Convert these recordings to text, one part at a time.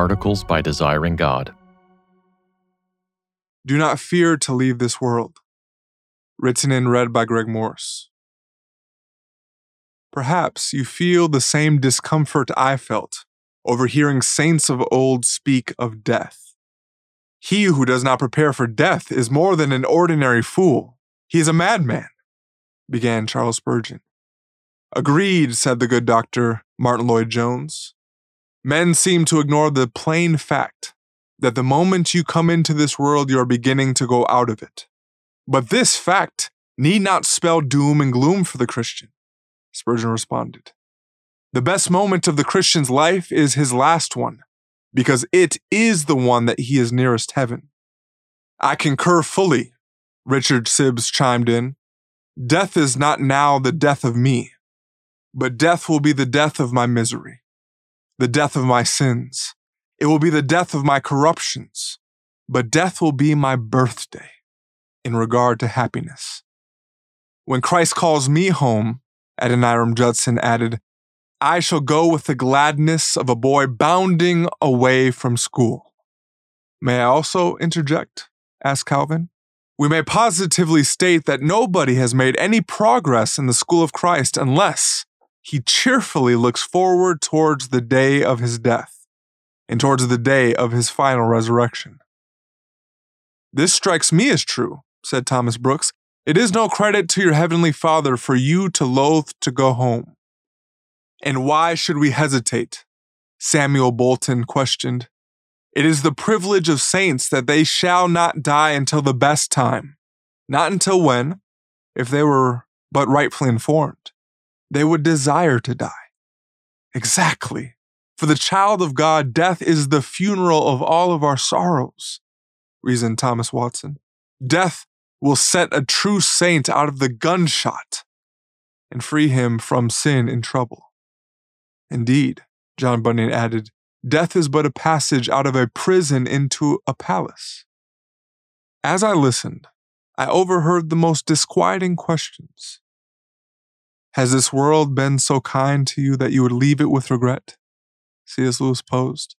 Articles by Desiring God. Do not fear to leave this world. Written and read by Greg Morse. Perhaps you feel the same discomfort I felt over hearing saints of old speak of death. He who does not prepare for death is more than an ordinary fool. He is a madman, began Charles Spurgeon. Agreed, said the good doctor, Martyn Lloyd-Jones. Men seem to ignore the plain fact that the moment you come into this world, you are beginning to go out of it. But this fact need not spell doom and gloom for the Christian. Spurgeon responded. The best moment of the Christian's life is his last one, because it is the one that he is nearest heaven. I concur fully, Richard Sibbes chimed in. Death is not now the death of me, but death will be the death of my misery, the death of my sins. It will be the death of my corruptions, but death will be my birthday in regard to happiness. When Christ calls me home, Adoniram Judson added, I shall go with the gladness of a boy bounding away from school. May I also interject? asked Calvin. We may positively state that nobody has made any progress in the school of Christ unless he cheerfully looks forward towards the day of his death and towards the day of his final resurrection. This strikes me as true, said Thomas Brooks. It is no credit to your heavenly Father for you to loathe to go home. And why should we hesitate? Samuel Bolton questioned. It is the privilege of saints that they shall not die until the best time, not until when, if they were but rightfully informed, they would desire to die. Exactly. For the child of God, death is the funeral of all of our sorrows, reasoned Thomas Watson. Death will set a true saint out of the gunshot and free him from sin and trouble. Indeed, John Bunyan added, death is but a passage out of a prison into a palace. As I listened, I overheard the most disquieting questions. Has this world been so kind to you that you would leave it with regret? C.S. Lewis posed.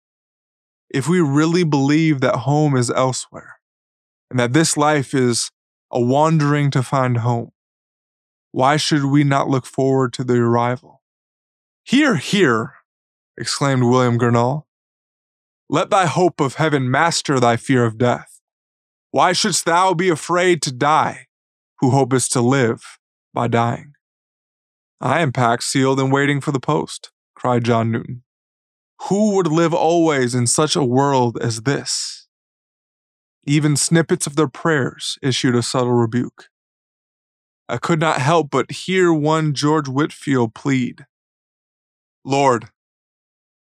If we really believe that home is elsewhere, and that this life is a wandering to find home, why should we not look forward to the arrival? Hear, hear, exclaimed William Gurnall. Let thy hope of heaven master thy fear of death. Why shouldst thou be afraid to die, who hopest to live by dying? I am packed, sealed, and waiting for the post, cried John Newton. Who would live always in such a world as this? Even snippets of their prayers issued a subtle rebuke. I could not help but hear one George Whitefield plead Lord,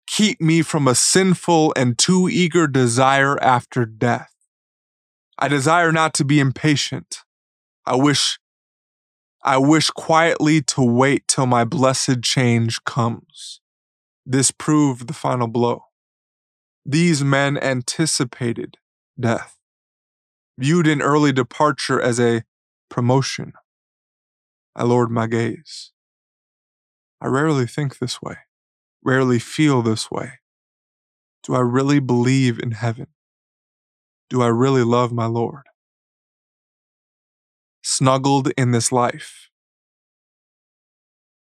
keep me from a sinful and too eager desire after death. I desire not to be impatient. I wish I wish quietly to wait till my blessed change comes. This proved the final blow. These men anticipated death, viewed an early departure as a promotion. I lowered my gaze. I rarely think this way rarely feel this way? Do I really believe in heaven? Do I really love my Lord? Snuggled in this life.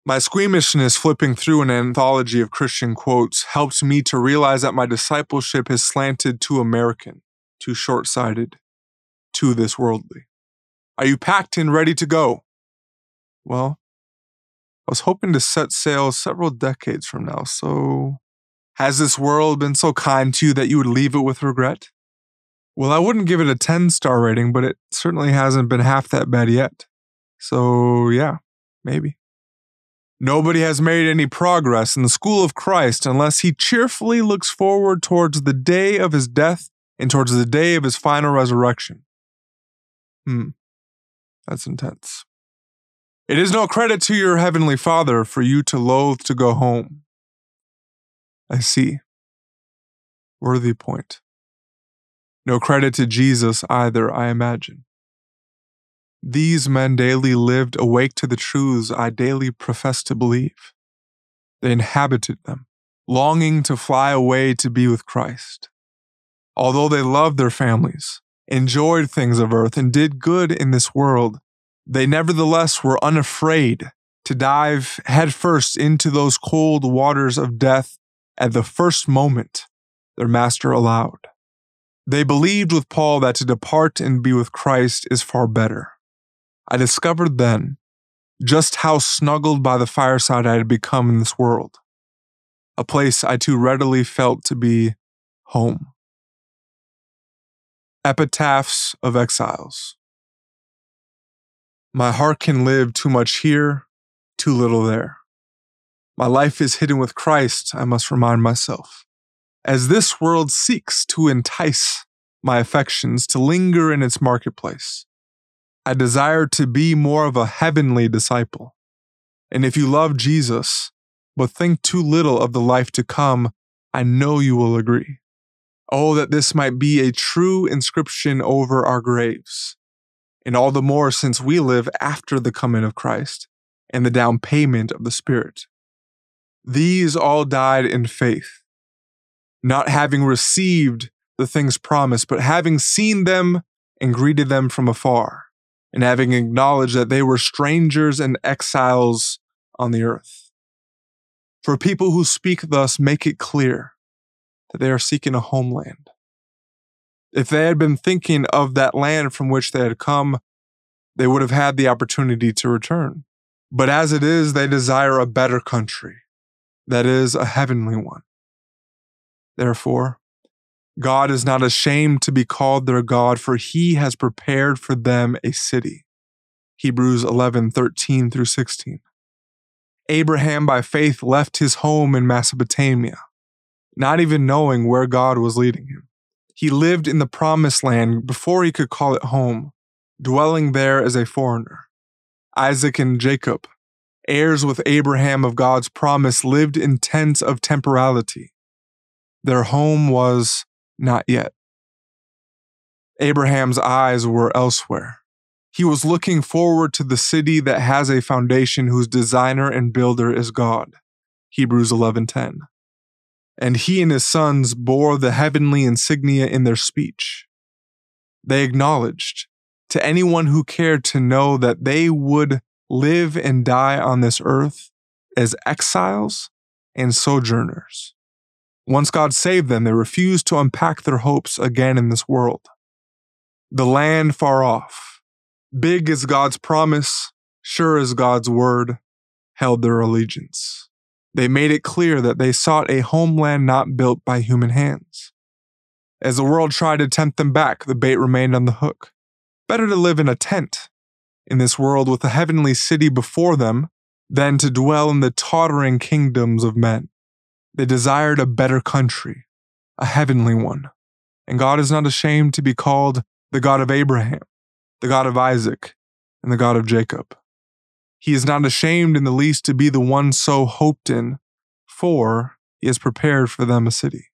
My squeamishness flipping through an anthology of Christian quotes helped me to realize that my discipleship is slanted too American, too short sighted, too this worldly. Are you packed and ready to go? Well, I was hoping to set sail several decades from now, so has this world been so kind to you that you would leave it with regret? Well, I wouldn't give it a 10 star rating, but it certainly hasn't been half that bad yet. So, yeah, maybe. Nobody has made any progress in the school of Christ unless he cheerfully looks forward towards the day of his death and towards the day of his final resurrection. Hmm, that's intense. It is no credit to your heavenly Father for you to loathe to go home. I see. Worthy point. No credit to Jesus either, I imagine. These men daily lived awake to the truths I daily profess to believe. They inhabited them, longing to fly away to be with Christ. Although they loved their families, enjoyed things of earth, and did good in this world, they nevertheless were unafraid to dive headfirst into those cold waters of death at the first moment their master allowed. They believed with Paul that to depart and be with Christ is far better. I discovered then just how snuggled by the fireside I had become in this world, a place I too readily felt to be home. Epitaphs of Exiles. My heart can live too much here, too little there. My life is hidden with Christ, I must remind myself. As this world seeks to entice my affections to linger in its marketplace, I desire to be more of a heavenly disciple. And if you love Jesus, but think too little of the life to come, I know you will agree. Oh, that this might be a true inscription over our graves. And all the more since we live after the coming of Christ and the down payment of the Spirit. These all died in faith, not having received the things promised, but having seen them and greeted them from afar, and having acknowledged that they were strangers and exiles on the earth. For people who speak thus make it clear that they are seeking a homeland. If they had been thinking of that land from which they had come, they would have had the opportunity to return. But as it is, they desire a better country, that is, a heavenly one. Therefore, God is not ashamed to be called their God, for he has prepared for them a city. Hebrews 11, 13 through 16. Abraham, by faith, left his home in Mesopotamia not even knowing where God was leading him. He lived in the promised land before he could call it home, dwelling there as a foreigner. Isaac and Jacob, heirs with Abraham of God's promise, lived in tents of temporality. Their home was not yet. Abraham's eyes were elsewhere. He was looking forward to the city that has a foundation whose designer and builder is God. Hebrews 11:10 and he and his sons bore the heavenly insignia in their speech. They acknowledged to anyone who cared to know that they would live and die on this earth as exiles and sojourners. Once God saved them, they refused to unpack their hopes again in this world. The land far off, big as God's promise, sure as God's word, held their allegiance. They made it clear that they sought a homeland not built by human hands. As the world tried to tempt them back, the bait remained on the hook. Better to live in a tent in this world with a heavenly city before them than to dwell in the tottering kingdoms of men. They desired a better country, a heavenly one. And God is not ashamed to be called the God of Abraham, the God of Isaac, and the God of Jacob. He is not ashamed in the least to be the one so hoped in, for he has prepared for them a city.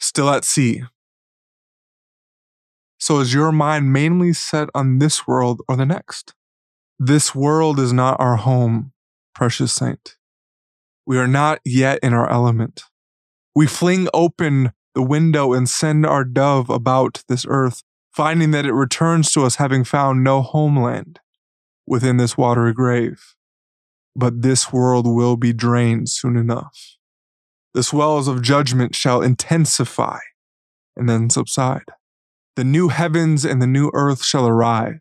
Still at sea. So is your mind mainly set on this world or the next? This world is not our home, precious saint. We are not yet in our element. We fling open the window and send our dove about this earth, finding that it returns to us having found no homeland within this watery grave. But this world will be drained soon enough. The swells of judgment shall intensify and then subside. The new heavens and the new earth shall arrive,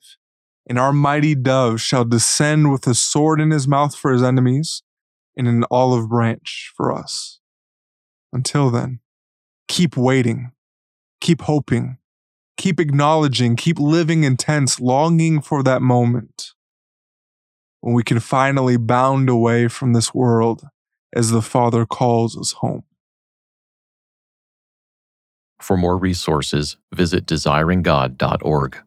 and our mighty dove shall descend with a sword in his mouth for his enemies and an olive branch for us. Until then, keep waiting, keep hoping, keep acknowledging, keep living intense, longing for that moment when we can finally bound away from this world as the Father calls us home. For more resources, visit desiringgod.org.